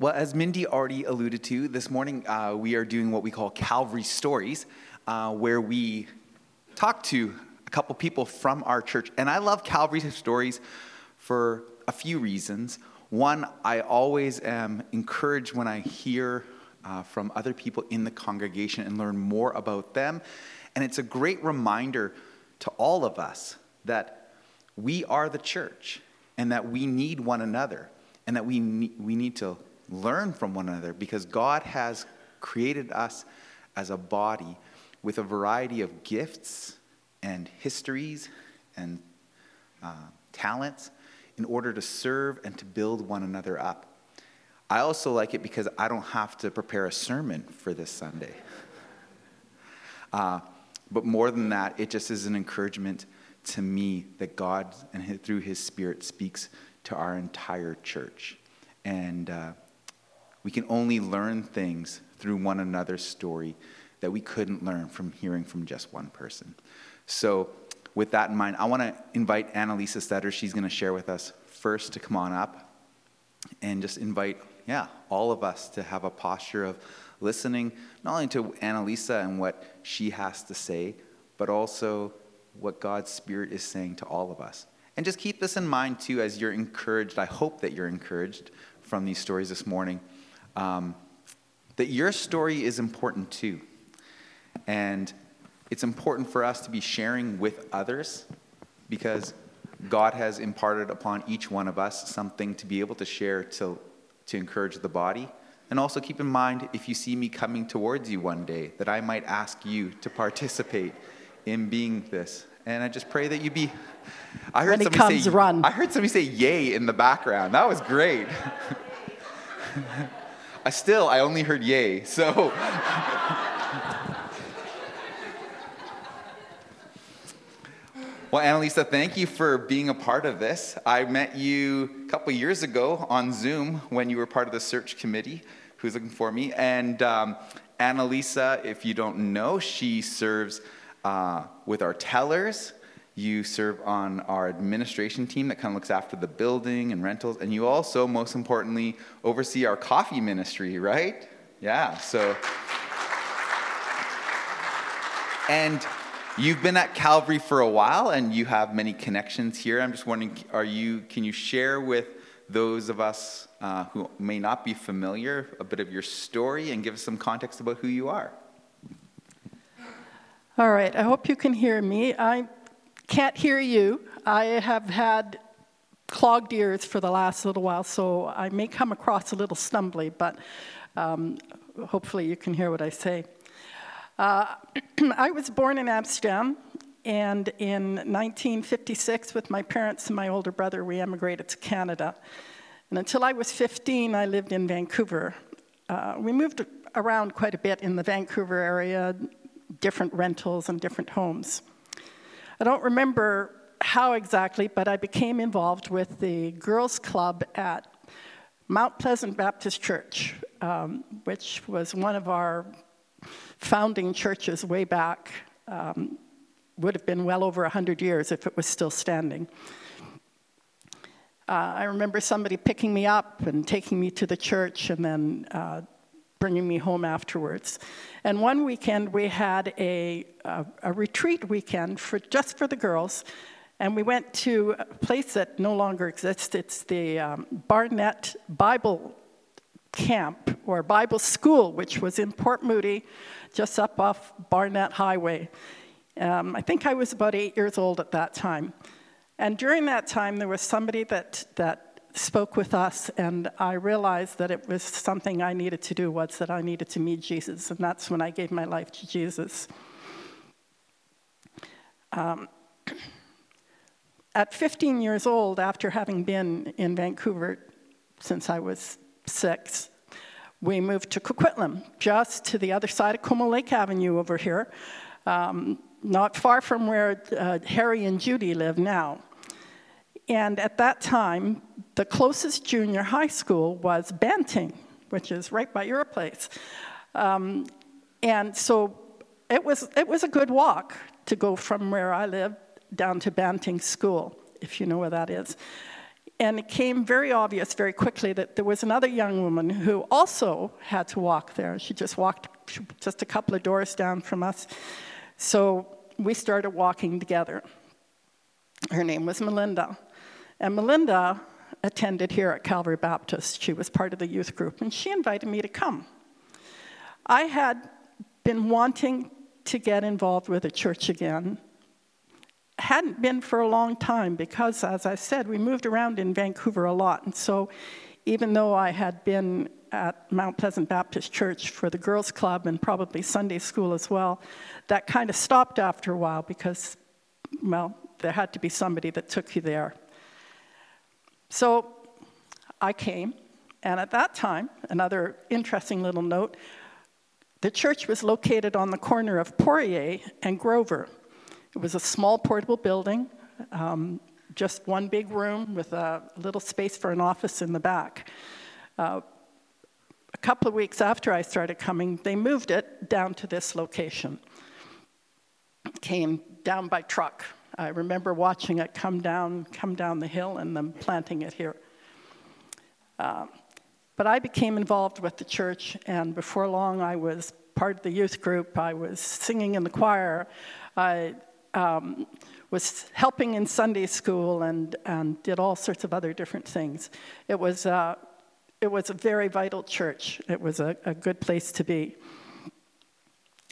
Well, as Mindy already alluded to, this morning uh, we are doing what we call Calvary Stories, uh, where we talk to a couple people from our church. And I love Calvary Stories for a few reasons. One, I always am encouraged when I hear uh, from other people in the congregation and learn more about them. And it's a great reminder to all of us that we are the church and that we need one another and that we need, we need to learn from one another because God has created us as a body with a variety of gifts and histories and uh, talents in order to serve and to build one another up. I also like it because I don't have to prepare a sermon for this Sunday. Uh, but more than that, it just is an encouragement to me that God, and through His Spirit, speaks to our entire church. And uh, we can only learn things through one another's story that we couldn't learn from hearing from just one person. So, with that in mind, I want to invite Anneliesa Stetter. She's going to share with us first to come on up and just invite, yeah, all of us to have a posture of listening, not only to Anneliesa and what she has to say, but also what God's Spirit is saying to all of us. And just keep this in mind, too, as you're encouraged. I hope that you're encouraged from these stories this morning. Um, that your story is important, too. And it's important for us to be sharing with others because God has imparted upon each one of us something to be able to share to, to encourage the body. And also keep in mind if you see me coming towards you one day, that I might ask you to participate in being this. And I just pray that you be. I heard when somebody comes, say, run. I heard somebody say "yay" in the background. That was great. I still, I only heard "yay." So. Well, Anneliesa, thank you for being a part of this. I met you a couple years ago on Zoom when you were part of the search committee who's looking for me. And um, Anneliesa, if you don't know, she serves uh, with our tellers. You serve on our administration team that kind of looks after the building and rentals. And you also, most importantly, oversee our coffee ministry, right? Yeah, so. And You've been at Calvary for a while and you have many connections here. I'm just wondering, are you, can you share with those of us uh, who may not be familiar a bit of your story and give us some context about who you are? All right, I hope you can hear me. I can't hear you. I have had clogged ears for the last little while, so I may come across a little stumbly, but um, hopefully you can hear what I say. Uh, I was born in Amsterdam, and in 1956, with my parents and my older brother, we emigrated to Canada. And until I was 15, I lived in Vancouver. Uh, we moved around quite a bit in the Vancouver area, different rentals and different homes. I don't remember how exactly, but I became involved with the girls' club at Mount Pleasant Baptist Church, um, which was one of our founding churches way back um, would have been well over 100 years if it was still standing. Uh, I remember somebody picking me up and taking me to the church and then uh, bringing me home afterwards. And one weekend we had a, a, a retreat weekend for, just for the girls. And we went to a place that no longer exists. It's the um, Barnett Bible Camp or Bible School, which was in Port Moody, just up off Barnet Highway. Um, I think I was about eight years old at that time. And during that time, there was somebody that, that spoke with us, and I realized that it was something I needed to do was that I needed to meet Jesus, and that's when I gave my life to Jesus. Um, at 15 years old, after having been in Vancouver since I was six, we moved to Coquitlam, just to the other side of Como Lake Avenue over here, um, not far from where uh, Harry and Judy live now. And at that time, the closest junior high school was Banting, which is right by your place. Um, and so it was, it was a good walk to go from where I lived down to Banting School, if you know where that is. and it came very obvious very quickly that there was another young woman who also had to walk there. She just walked just a couple of doors down from us. So we started walking together. Her name was Melinda. And Melinda attended here at Calvary Baptist. She was part of the youth group, and she invited me to come. I had been wanting to get involved with a church again hadn't been for a long time because, as I said, we moved around in Vancouver a lot. And so, even though I had been at Mount Pleasant Baptist Church for the girls' club and probably Sunday school as well, that kind of stopped after a while because, well, there had to be somebody that took you there. So I came, and at that time, another interesting little note the church was located on the corner of Poirier and Grover. It was a small portable building, um, just one big room with a little space for an office in the back. Uh, a couple of weeks after I started coming, they moved it down to this location. Came down by truck. I remember watching it come down, come down the hill, and them planting it here. Uh, but I became involved with the church, and before long, I was part of the youth group. I was singing in the choir. I um, was helping in Sunday school and, and did all sorts of other different things. It was, uh, it was a very vital church. It was a, a good place to be.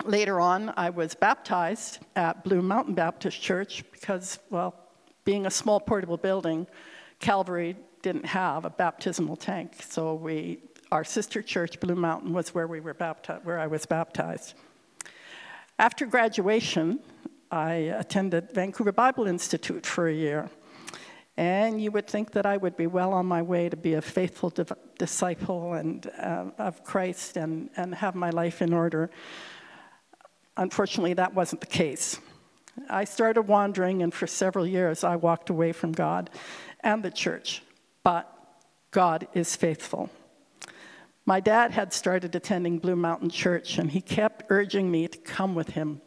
Later on, I was baptized at Blue Mountain Baptist Church because, well, being a small portable building, Calvary didn't have a baptismal tank. So we, our sister church, Blue Mountain, was where we were baptized, where I was baptized. After graduation, I attended Vancouver Bible Institute for a year. And you would think that I would be well on my way to be a faithful di- disciple and, uh, of Christ and, and have my life in order. Unfortunately, that wasn't the case. I started wandering, and for several years, I walked away from God and the church. But God is faithful. My dad had started attending Blue Mountain Church, and he kept urging me to come with him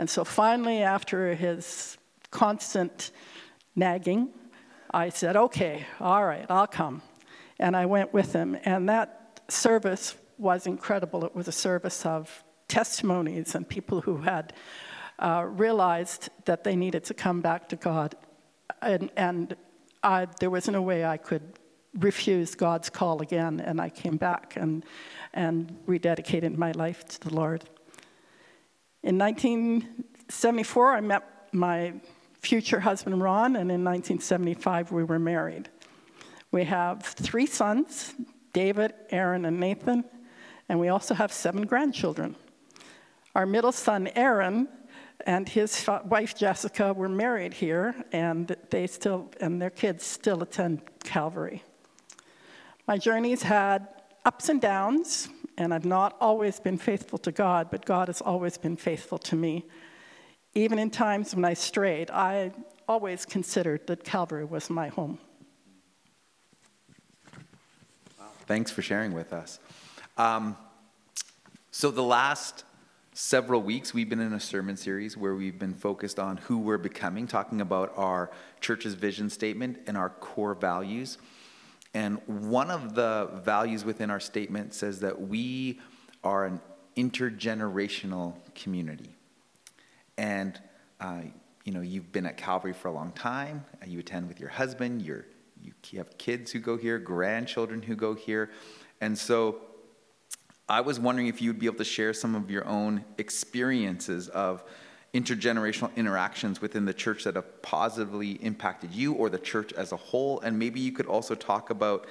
and so finally, after his constant nagging, I said, okay, all right, I'll come. And I went with him. And that service was incredible. It was a service of testimonies and people who had uh, realized that they needed to come back to God. And, and I, there was no way I could refuse God's call again. And I came back and, and rededicated my life to the Lord. In 1974, I met my future husband, Ron, and in 1975, we were married. We have three sons David, Aaron, and Nathan, and we also have seven grandchildren. Our middle son, Aaron, and his wife Jessica were married here, and they still and their kids still attend Calvary. My journey's had ups and downs, and I've not always been faithful to God, but God has always been faithful to me. Even in times when I strayed, I always considered that Calvary was my home. Thanks for sharing with us. Um, so, the last several weeks, we've been in a sermon series where we've been focused on who we're becoming, talking about our church's vision statement and our core values. And one of the values within our statement says that we are an intergenerational community. And uh, you know, you've been at Calvary for a long time. You attend with your husband. You're, you have kids who go here, grandchildren who go here, and so I was wondering if you would be able to share some of your own experiences of intergenerational interactions within the church that have positively impacted you or the church as a whole. And maybe you could also talk about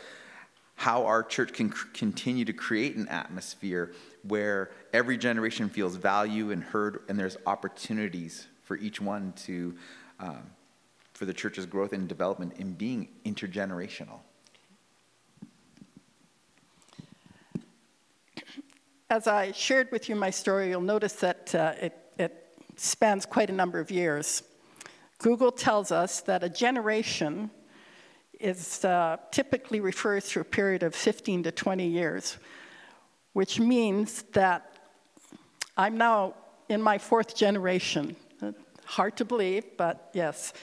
how our church can continue to create an atmosphere where every generation feels value and heard, and there's opportunities for each one to, um, for the church's growth and development in being intergenerational. As I shared with you my story, you'll notice that uh, it, it spans quite a number of years. Google tells us that a generation is uh, typically refers to a period of 15 to 20 years, which means that I'm now in my fourth generation. Hard to believe, but yes.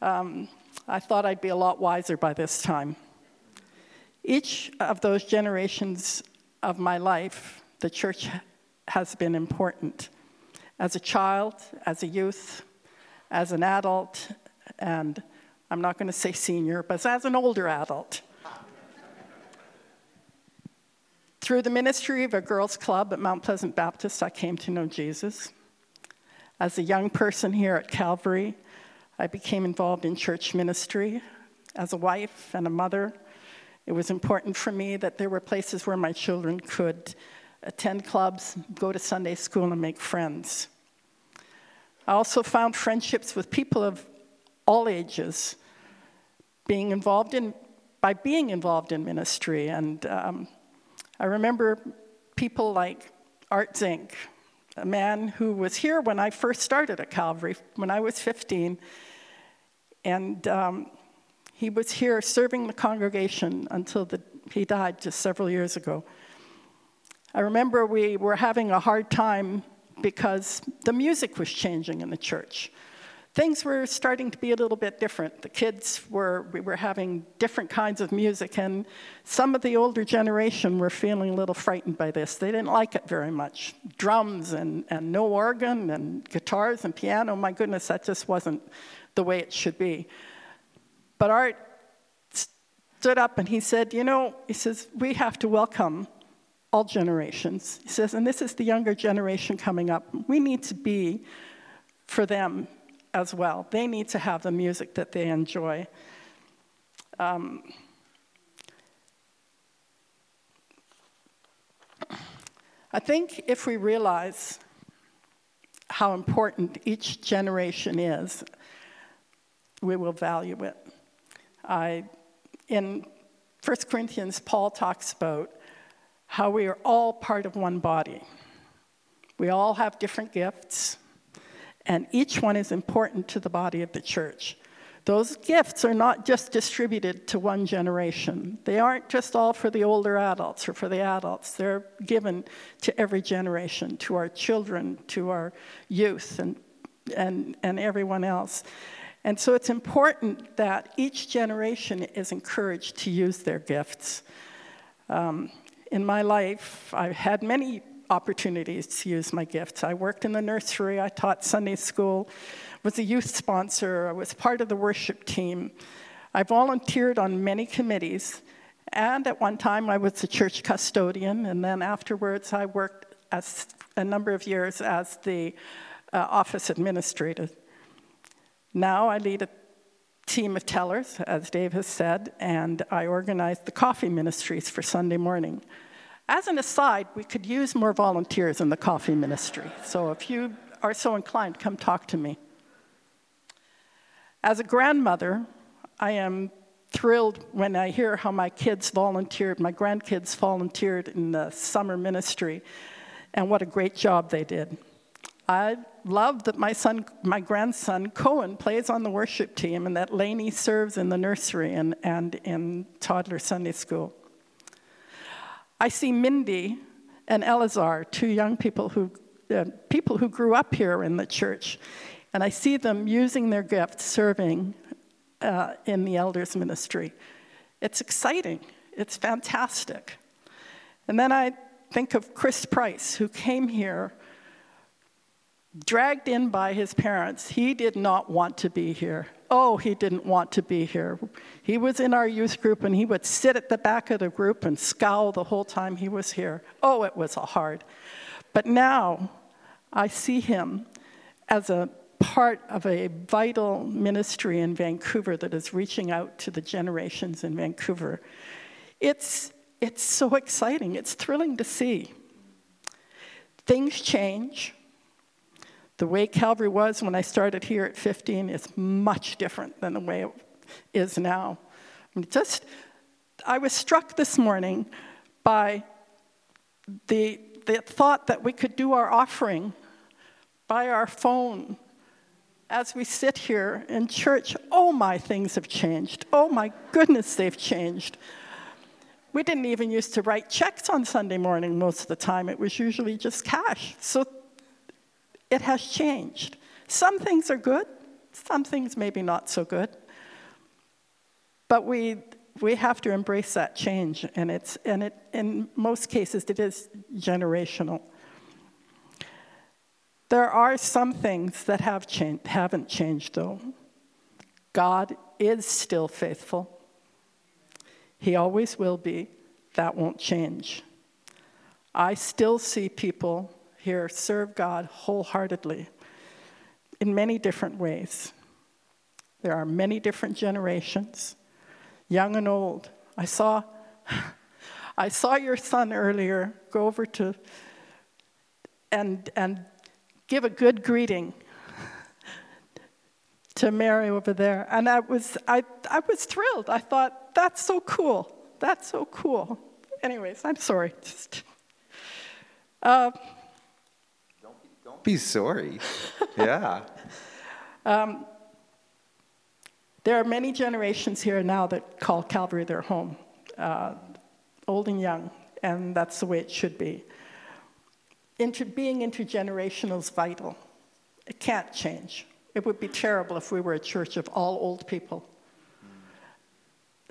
Um, I thought I'd be a lot wiser by this time. Each of those generations of my life, the church has been important. As a child, as a youth, as an adult, and I'm not going to say senior, but as an older adult. Through the ministry of a girls' club at Mount Pleasant Baptist, I came to know Jesus. As a young person here at Calvary, I became involved in church ministry. As a wife and a mother, it was important for me that there were places where my children could attend clubs, go to Sunday school, and make friends. I also found friendships with people of all ages, being involved in by being involved in ministry. And um, I remember people like Art Zink, a man who was here when I first started at Calvary, when I was 15. And um, he was here serving the congregation until the, he died just several years ago. I remember we were having a hard time because the music was changing in the church things were starting to be a little bit different. The kids were, we were having different kinds of music, and some of the older generation were feeling a little frightened by this. They didn't like it very much. Drums and, and no organ and guitars and piano, my goodness, that just wasn't the way it should be. But Art stood up and he said, You know, he says, we have to welcome all generations. He says, and this is the younger generation coming up. We need to be for them as well. They need to have the music that they enjoy. Um, I think if we realize how important each generation is, we will value it. I, in 1 Corinthians, Paul talks about how we are all part of one body. We all have different gifts and each one is important to the body of the church. Those gifts are not just distributed to one generation. They aren't just all for the older adults or for the adults. They're given to every generation, to our children, to our youth, and, and, and everyone else. And so it's important that each generation is encouraged to use their gifts. Um, in my life, I've had many opportunities to use my gifts. I worked in the nursery, I taught Sunday school, was a youth sponsor, I was part of the worship team. I volunteered on many committees, and at one time I was a church custodian, and then afterwards I worked as a number of years as the uh, office administrator. Now I lead a team of tellers, as Dave has said, and I organize the coffee ministries for Sunday morning. As an aside, we could use more volunteers in the coffee ministry. So if you are so inclined, come talk to me. As a grandmother, I am thrilled when I hear how my kids volunteered, my grandkids volunteered in the summer ministry, and what a great job they did. I love that my son, my grandson Cohen plays on the worship team, and that Laney serves in the nursery and, and in toddler Sunday school. I see Mindy and Elazar, two young people who, uh, people who grew up here in the church, and I see them using their gifts serving uh, in the elders' ministry. It's exciting, it's fantastic. And then I think of Chris Price, who came here dragged in by his parents. He did not want to be here. Oh, he didn't want to be here. He was in our youth group and he would sit at the back of the group and scowl the whole time he was here. Oh, it was hard. But now I see him as a part of a vital ministry in Vancouver that is reaching out to the generations in Vancouver. It's, it's so exciting, it's thrilling to see. Things change. The way Calvary was when I started here at 15 is much different than the way it is now. I just, I was struck this morning by the, the thought that we could do our offering by our phone as we sit here in church. Oh, my things have changed. Oh, my goodness, they've changed. We didn't even used to write checks on Sunday morning most of the time. It was usually just cash. So it has changed. Some things are good, some things maybe not so good. But we, we have to embrace that change, and, it's, and it, in most cases, it is generational. There are some things that have changed, haven't changed, though. God is still faithful. He always will be. That won't change. I still see people here serve God wholeheartedly in many different ways. There are many different generations, young and old. I saw, I saw your son earlier go over to and, and give a good greeting to Mary over there. And I was, I, I was thrilled. I thought, that's so cool. That's so cool. Anyways, I'm sorry. Just, uh, be, sorry. yeah. Um, there are many generations here now that call Calvary their home, uh, old and young, and that's the way it should be. Inter- being intergenerational is vital. It can't change. It would be terrible if we were a church of all old people.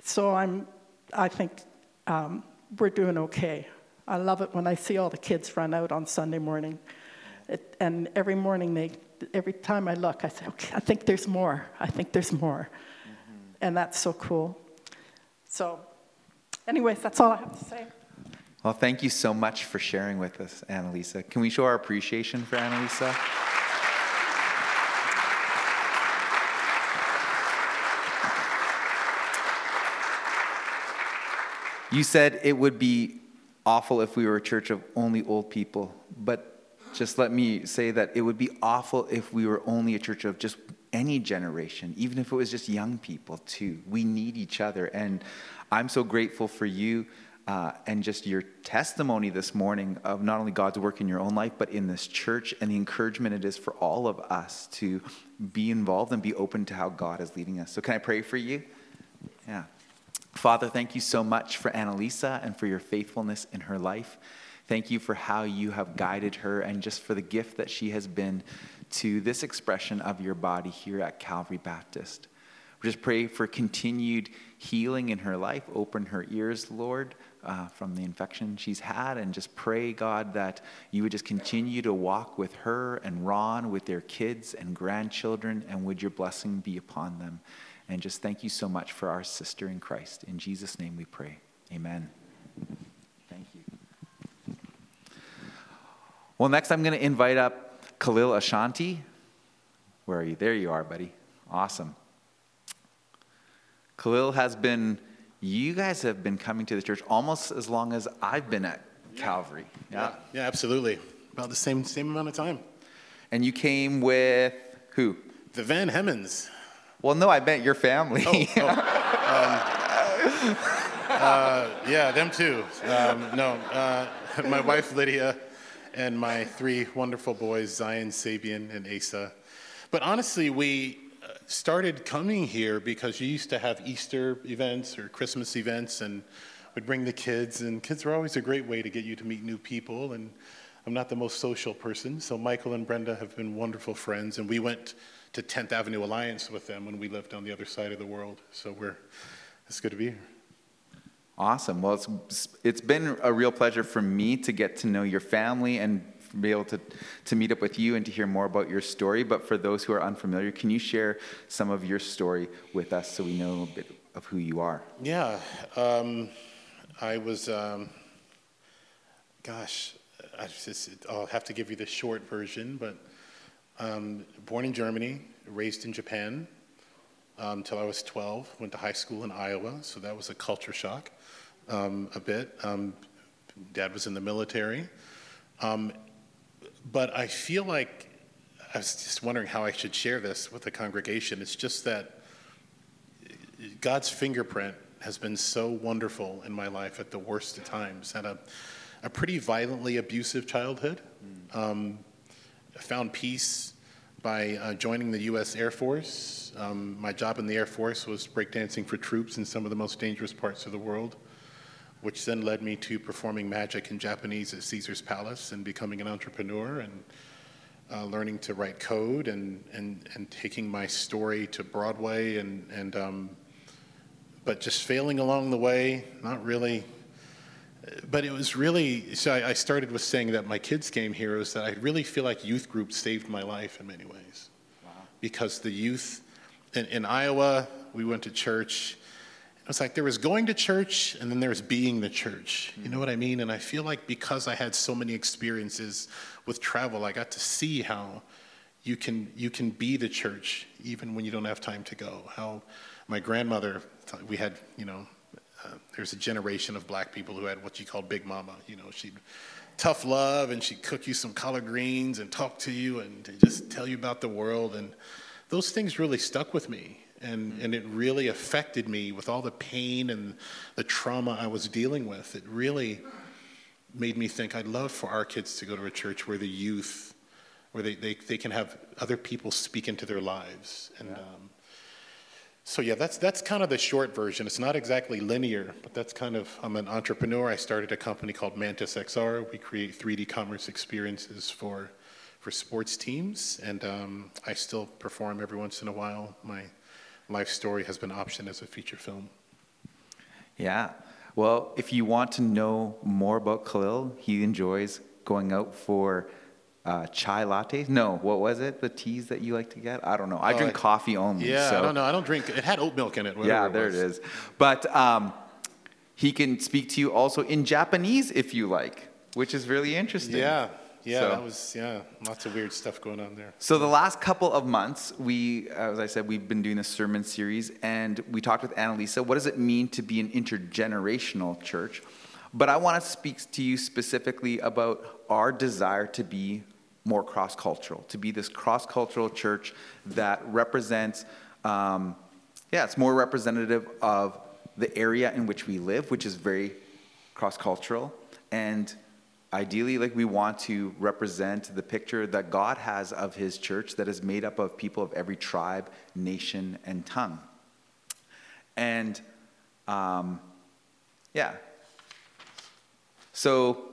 So I'm, I think um, we're doing okay. I love it when I see all the kids run out on Sunday morning. It, and every morning, they, every time I look, I say, okay, I think there's more. I think there's more. Mm-hmm. And that's so cool. So, anyways, that's all I have to say. Well, thank you so much for sharing with us, Anneliesa. Can we show our appreciation for Anneliesa? You said it would be awful if we were a church of only old people, but just let me say that it would be awful if we were only a church of just any generation, even if it was just young people too. We need each other. And I'm so grateful for you uh, and just your testimony this morning of not only God's work in your own life, but in this church and the encouragement it is for all of us to be involved and be open to how God is leading us. So, can I pray for you? Yeah. Father, thank you so much for Anneliesa and for your faithfulness in her life. Thank you for how you have guided her and just for the gift that she has been to this expression of your body here at Calvary Baptist. We just pray for continued healing in her life. Open her ears, Lord, uh, from the infection she's had, and just pray, God, that you would just continue to walk with her and Ron, with their kids and grandchildren, and would your blessing be upon them. And just thank you so much for our sister in Christ. In Jesus' name we pray. Amen. Thank you. Well, next I'm going to invite up Kahlil Ashanti. Where are you? There you are, buddy. Awesome. Kahlil has been, you guys have been coming to the church almost as long as I've been at Calvary. Yeah, yeah, yeah absolutely. About the same, same amount of time. And you came with who? The Van Hemmens. Well, no, I meant your family. Oh, oh. um, uh, yeah, them too. Um, no, uh, my wife Lydia and my three wonderful boys, Zion, Sabian, and Asa. But honestly, we uh, started coming here because you used to have Easter events or Christmas events and would bring the kids, and kids are always a great way to get you to meet new people. And I'm not the most social person, so Michael and Brenda have been wonderful friends, and we went to 10th Avenue Alliance with them when we lived on the other side of the world. So we're, it's good to be here. Awesome. Well, it's, it's been a real pleasure for me to get to know your family and be able to, to meet up with you and to hear more about your story. But for those who are unfamiliar, can you share some of your story with us so we know a bit of who you are? Yeah. Um, I was, um, gosh, I just, I'll have to give you the short version, but um, born in Germany, raised in Japan until um, I was 12. Went to high school in Iowa, so that was a culture shock um, a bit. Um, dad was in the military. Um, but I feel like I was just wondering how I should share this with the congregation. It's just that God's fingerprint has been so wonderful in my life at the worst of times. Had a, a pretty violently abusive childhood. Um, found peace by uh, joining the U.S. Air Force. Um, my job in the Air Force was breakdancing for troops in some of the most dangerous parts of the world, which then led me to performing magic in Japanese at Caesar's Palace and becoming an entrepreneur and uh, learning to write code and, and, and taking my story to Broadway and, and um, but just failing along the way, not really. But it was really, so I, I started with saying that my kids came here is that I really feel like youth group saved my life in many ways. Because the youth in, in Iowa, we went to church. It was like there was going to church and then there was being the church. You know hmm. what I mean? And I feel like because I had so many experiences with travel, I got to see how you can you can be the church even when you don't have time to go. How my grandmother, we had you know, uh, there's a generation of black people who had what you call big mama. You know, she'd tough love and she'd cook you some collard greens and talk to you and just tell you about the world and those things really stuck with me and, and it really affected me with all the pain and the trauma I was dealing with. It really made me think I'd love for our kids to go to a church where the youth where they, they, they can have other people speak into their lives. And um, so, yeah, that's, that's kind of the short version. It's not exactly linear, but that's kind of, I'm an entrepreneur. I started a company called Mantis XR. We create 3D commerce experiences for, for sports teams, and um, I still perform every once in a while. My life story has been optioned as a feature film. Yeah. Well, if you want to know more about Kahlil, he enjoys going out for uh, chai lattes. No, what was it? The teas that you like to get? I don't know. I Oh, drink I- coffee only. Yeah, so. I don't know. I don't drink. It had oat milk in it. Yeah, there it is. But um, he can speak to you also in Japanese if you like, which is really interesting. Yeah, yeah, So- that was yeah, lots of weird stuff going on there. So the last couple of months, we, as I said, we've been doing this sermon series, and we talked with Anneliesa. What does it mean to be an intergenerational church? But I want to speak to you specifically about our desire to be more cross-cultural, to be this cross-cultural church that represents, um, yeah, it's more representative of the area in which we live, which is very cross-cultural, and ideally like we want to represent the picture that god has of his church that is made up of people of every tribe nation and tongue. And um, yeah. So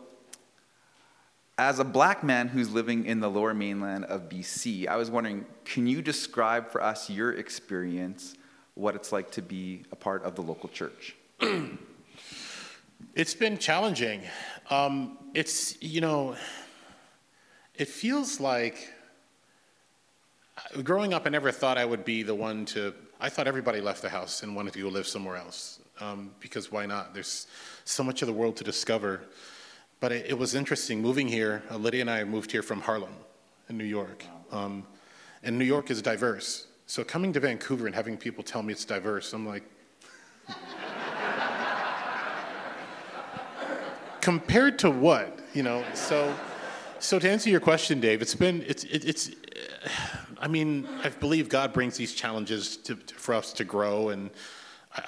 as a black man who's living in the lower mainland of bc i was wondering can you describe for us your experience what it's like to be a part of the local church It's been challenging. Um, it's, you know, it feels like growing up, I never thought I would be the one to, I thought everybody left the house and wanted to go live somewhere else. Um, because why not? There's so much of the world to discover. But it, it was interesting moving here. Uh, Lydia and I moved here from Harlem in New York. Um, and New York is diverse. So coming to Vancouver and having people tell me it's diverse, I'm like, compared to what you know so so to answer your question dave it's been it's it, it's i mean i believe god brings these challenges to, to- for us to grow and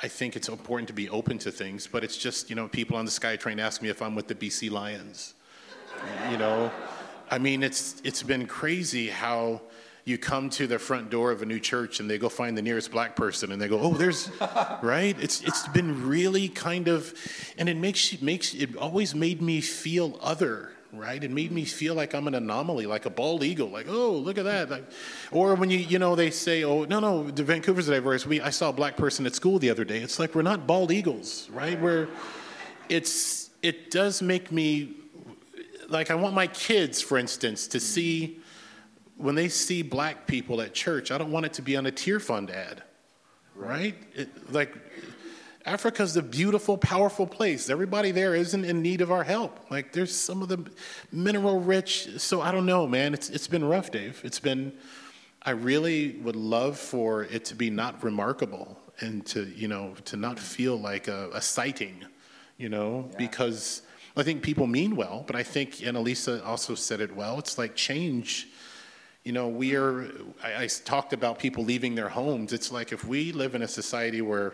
I, think it's important to be open to things but it's just you know people on the skytrain ask me if i'm with the bc lions. You know? I mean it's it's been crazy how you come to the front door of a new church and they go find the nearest black person and they go oh there's right? It's it's been really kind of and it makes makes it always made me feel other right it made me feel like i'm an anomaly like a bald eagle like oh look at that like, or when you you know they say oh no no the vancouver's diverse we i saw a black person at school the other day it's like we're not bald eagles right we're it's it does make me like I want my kids, for instance, to mm. see when they see black people at church. I don't want it to be on a Tearfund ad, right? It, like Africa's a beautiful, powerful place. Everybody there isn't in need of our help. Like there's some of the mineral rich. So I don't know, man. It's it's been rough, Dave. It's been. I really would love for it to be not remarkable and to you know to not feel like a, a sighting, you know, because I think people mean well, but I think Anneliesa also said it well. It's like change. You know, we are. I, I talked about people leaving their homes. It's like if we live in a society where,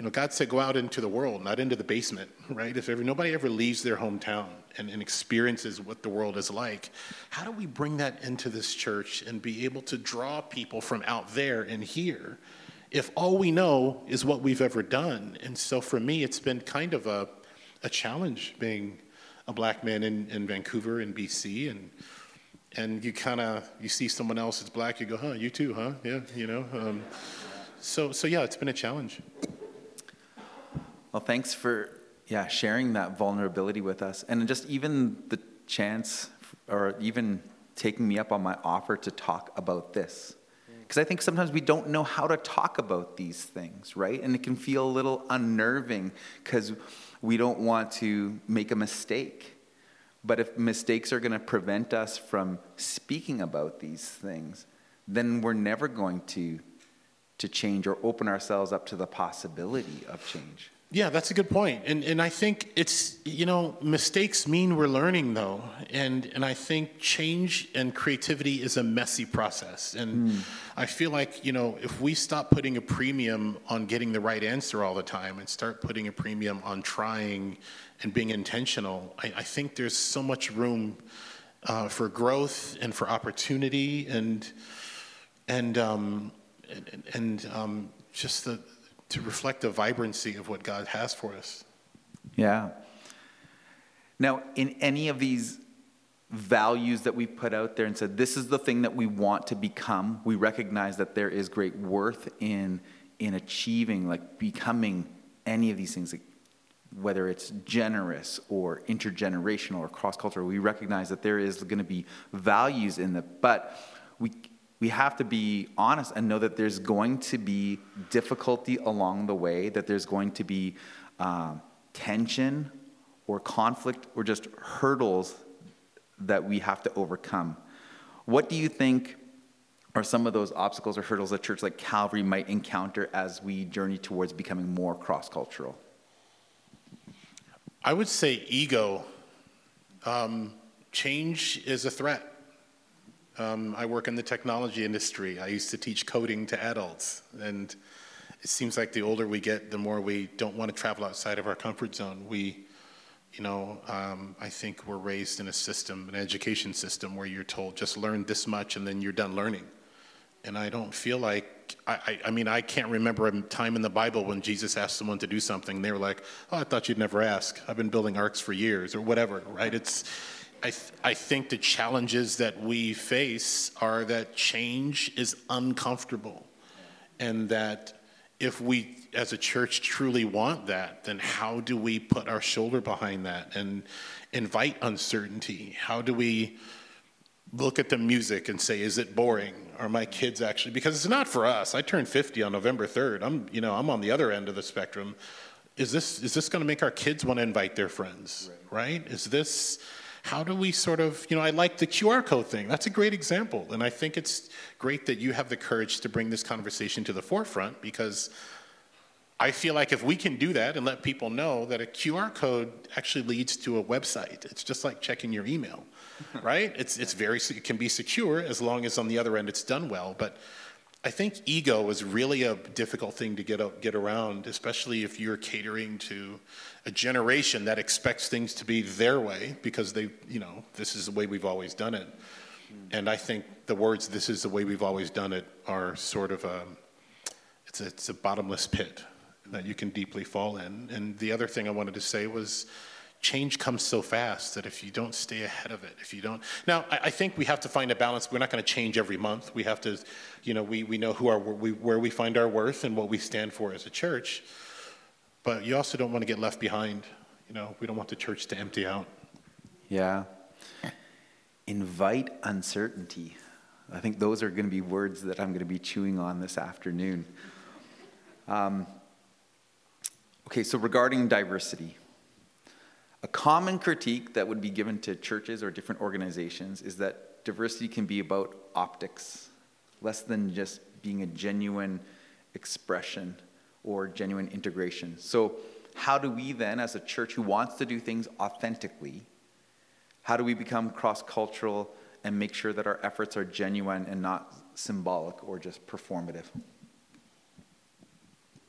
you know, God said, go out into the world, not into the basement, right? If ever, nobody ever leaves their hometown and, and experiences what the world is like, how do we bring that into this church and be able to draw people from out there and here? If all we know is what we've ever done. And so for me, it's been kind of a, a challenge being a black man in, in Vancouver in BC and and you kind of you see someone else that's black you go huh you too huh yeah you know um, so so yeah it's been a challenge Well, thanks for yeah sharing that vulnerability with us, and just even the chance, or even taking me up on my offer to talk about this. Mm. Because I think sometimes we don't know how to talk about these things, right? And it can feel a little unnerving because we don't want to make a mistake. But if mistakes are going to prevent us from speaking about these things, then we're never going to, to change or open ourselves up to the possibility of change. Yeah, that's a good point. And and I think it's you know, mistakes mean we're learning though. And and I think change and creativity is a messy process. And mm. I feel like, you know, if we stop putting a premium on getting the right answer all the time and start putting a premium on trying and being intentional, I, I think there's so much room uh, for growth and for opportunity and and um, and, and um, just the to reflect the vibrancy of what God has for us. Yeah. Now, in any of these values that we put out there and said, this is the thing that we want to become, we recognize that there is great worth in, in achieving, like becoming any of these things, like whether it's generous or intergenerational or cross cultural, we recognize that there is going to be values in that. But we, we have to be honest and know that there's going to be difficulty along the way, that there's going to be uh, tension or conflict or just hurdles that we have to overcome. What do you think are some of those obstacles or hurdles a church like Calvary might encounter as we journey towards becoming more cross cultural? I would say ego. Um, change is a threat. Um, I work in the technology industry. I used to teach coding to adults, and it seems like the older we get, the more we don't want to travel outside of our comfort zone. We, you know, um, I think we're raised in a system, an education system, where you're told just learn this much and then you're done learning. And I don't feel like, I, I, I mean, I can't remember a time in the Bible when Jesus asked someone to do something. They were like, oh, I thought you'd never ask. I've been building arks for years, or whatever, right? It's, I, th- I think the challenges that we face are that change is uncomfortable. And that if we as a church truly want that, then how do we put our shoulder behind that and invite uncertainty? How do we look at the music and say, is it boring? Are my kids actually, because it's not for us. I turned 50 on November 3rd. I'm, you know, I'm on the other end of the spectrum. Is this, is this going to make our kids want to invite their friends? Right? right? Is this, how do we sort of, you know, I like the QR code thing. That's a great example. And I think it's great that you have the courage to bring this conversation to the forefront because I feel like if we can do that and let people know that a QR code actually leads to a website, it's just like checking your email, right? It's, it's very, it can be secure as long as on the other end it's done well. But I think ego is really a difficult thing to get, get around, especially if you're catering to a generation that expects things to be their way because they, you know, this is the way we've always done it. Hmm. And I think the words, this is the way we've always done it, are sort of a, it's a, it's a bottomless pit that you can deeply fall in. And the other thing I wanted to say was, change comes so fast that if you don't stay ahead of it, if you don't. Now, I, I think we have to find a balance. We're not going to change every month. We have to, you know, we, we know who our, we, where we find our worth and what we stand for as a church. But you also don't want to get left behind. You know, we don't want the church to empty out. Yeah. Invite uncertainty. I think those are going to be words that I'm going to be chewing on this afternoon. Um, okay, so regarding diversity, a common critique that would be given to churches or different organizations is that diversity can be about optics, less than just being a genuine expression or genuine integration. So, how do we then, as a church who wants to do things authentically, how do we become cross cultural and make sure that our efforts are genuine and not symbolic or just performative?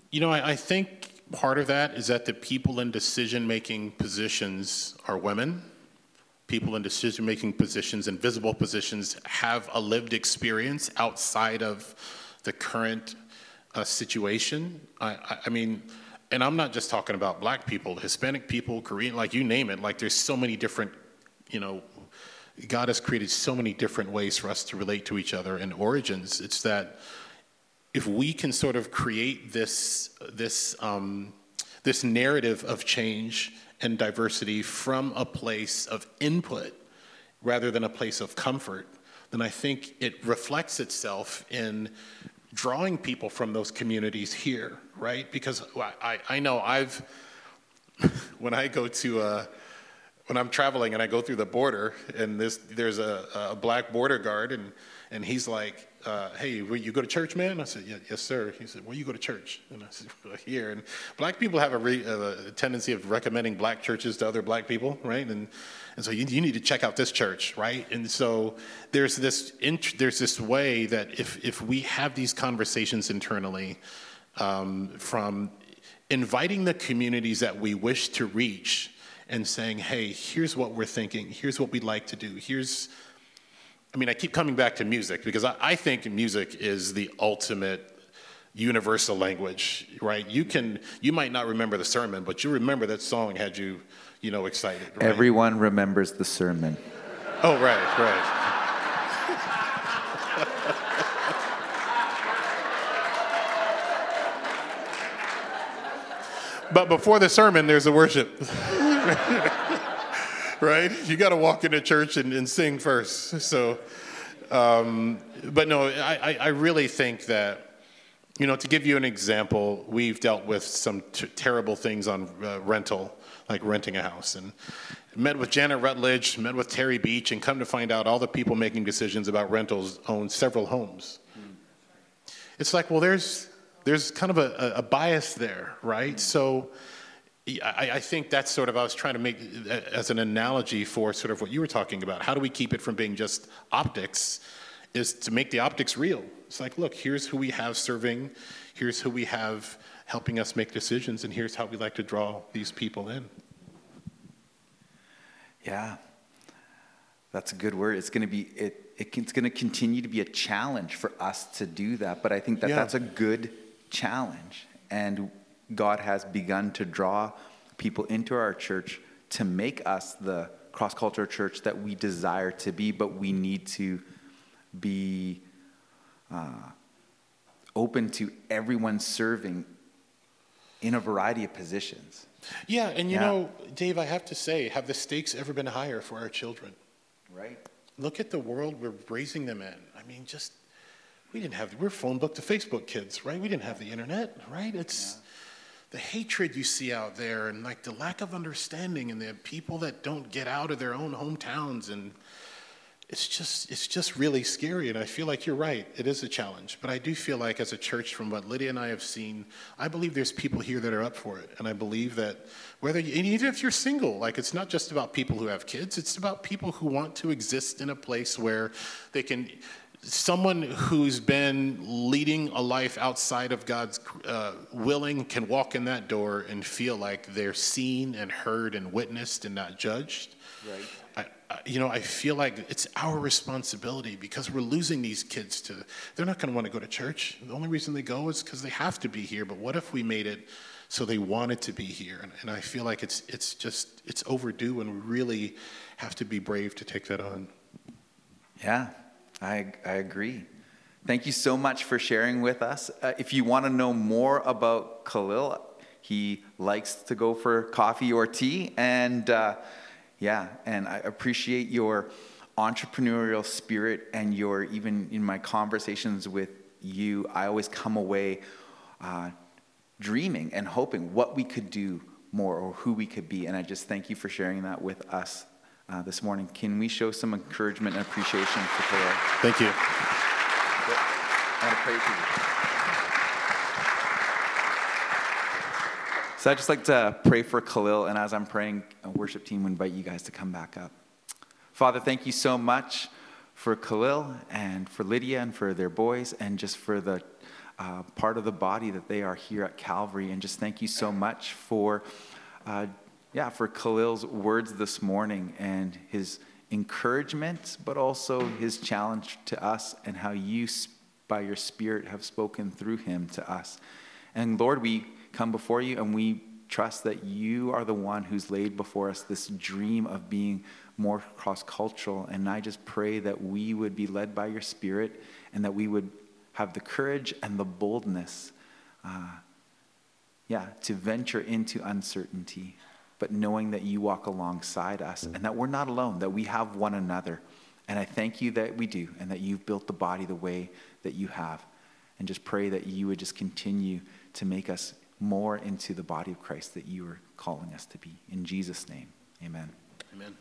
You know, I, I think part of that is that the people in decision making positions are women. People in decision making positions and visible positions have a lived experience outside of the current uh, situation. I, I, I mean, and I'm not just talking about black people, Hispanic people, Korean, like you name it. Like there's so many different, you know, God has created so many different ways for us to relate to each other and origins. It's that if we can sort of create this, this, um, this narrative of change and diversity from a place of input rather than a place of comfort, then I think it reflects itself in drawing people from those communities here, right? Because I, I know I've, when I go to, uh, when I'm traveling and I go through the border and this, there's a, a black border guard and, and he's like, uh, hey, will you go to church, man? I said, yeah, yes, sir. He said, where you go to church? And I said, well, here. And black people have a, re, a, tendency of recommending black churches to other black people, right? And, and so you, you need to check out this church, right? And so there's this, int- there's this way that if, if we have these conversations internally um, from inviting the communities that we wish to reach and saying, hey, here's what we're thinking, here's what we'd like to do, here's I mean, I keep coming back to music because I, I think music is the ultimate universal language, right? You can, you might not remember the sermon, but you remember that song had you, you know, excited. Right? Everyone remembers the sermon. Oh, right, right. but before the sermon, there's a worship. right? You got to walk into church and, and sing first. So, um, but no, I, I really think that, you know, to give you an example, we've dealt with some t- terrible things on uh, rental, like renting a house. And met with Janet Rutledge, met with Terry Beach, and come to find out all the people making decisions about rentals own several homes. It's like, well, there's, there's kind of a, a bias there, right? So, I, I, think that's sort of, I was trying to make uh, as an analogy for sort of what you were talking about. How do we keep it from being just optics? Is to make the optics real. It's like, look, here's who we have serving, here's who we have helping us make decisions, and here's how we like to draw these people in. Yeah, that's a good word. It's going to be, it, it's going to continue to be a challenge for us to do that, but I think that yeah. that's a good challenge. And God has begun to draw people into our church to make us the cross cultural church that we desire to be, but we need to be uh, open to everyone serving in a variety of positions. Yeah, and you yeah. know, Dave, I have to say, have the stakes ever been higher for our children? Right. Look at the world we're raising them in. I mean, just we didn't have we're phone book to Facebook kids, right? We didn't have the internet, right? It's the hatred you see out there and like the lack of understanding and the people that don't get out of their own hometowns and it's just it's just really scary and i feel like you're right. It is a challenge but i do feel like as a church from what lydia and i have seen i believe there's people here that are up for it and i believe that whether you, even if you're single like it's not just about people who have kids it's about people who want to exist in a place where they can someone who's been leading a life outside of God's uh, willing can walk in that door and feel like they're seen and heard and witnessed and not judged. Right. I, I, you know, I feel like it's our responsibility because we're losing these kids to, they're not going to want to go to church. The only reason they go is because they have to be here. But what if we made it so they wanted to be here? And, and I feel like it's, it's just, it's overdue and we really have to be brave to take that on. Yeah, I, I agree. Thank you so much for sharing with us. Uh, if you want to know more about Kahlil, he likes to go for coffee or tea. And uh, yeah, and I appreciate your entrepreneurial spirit and your, even in my conversations with you, I always come away uh, dreaming and hoping what we could do more or who we could be. And I just thank you for sharing that with us uh, this morning. Can we show some encouragement and appreciation for Kahlil? Thank you. I want to pray for you. So I'd just like to pray for Kahlil, and as I'm praying, a worship team would invite you guys to come back up. Father, thank you so much for Kahlil and for Lydia and for their boys, and just for the uh, part of the body that they are here at Calvary. And just thank you so much for uh, yeah, for Kahlil's words this morning and his encouragement, but also his challenge to us and how you, by your Spirit, have spoken through him to us. And Lord, we come before you and we trust that you are the one who's laid before us this dream of being more cross cultural. And I just pray that we would be led by your Spirit and that we would have the courage and the boldness. Uh, yeah, to venture into uncertainty, but knowing that you walk alongside us and that we're not alone, that we have one another. And I thank you that we do and that you've built the body the way that you have. And just pray that you would just continue to make us more into the body of Christ that you are calling us to be. In Jesus' name, amen. Amen.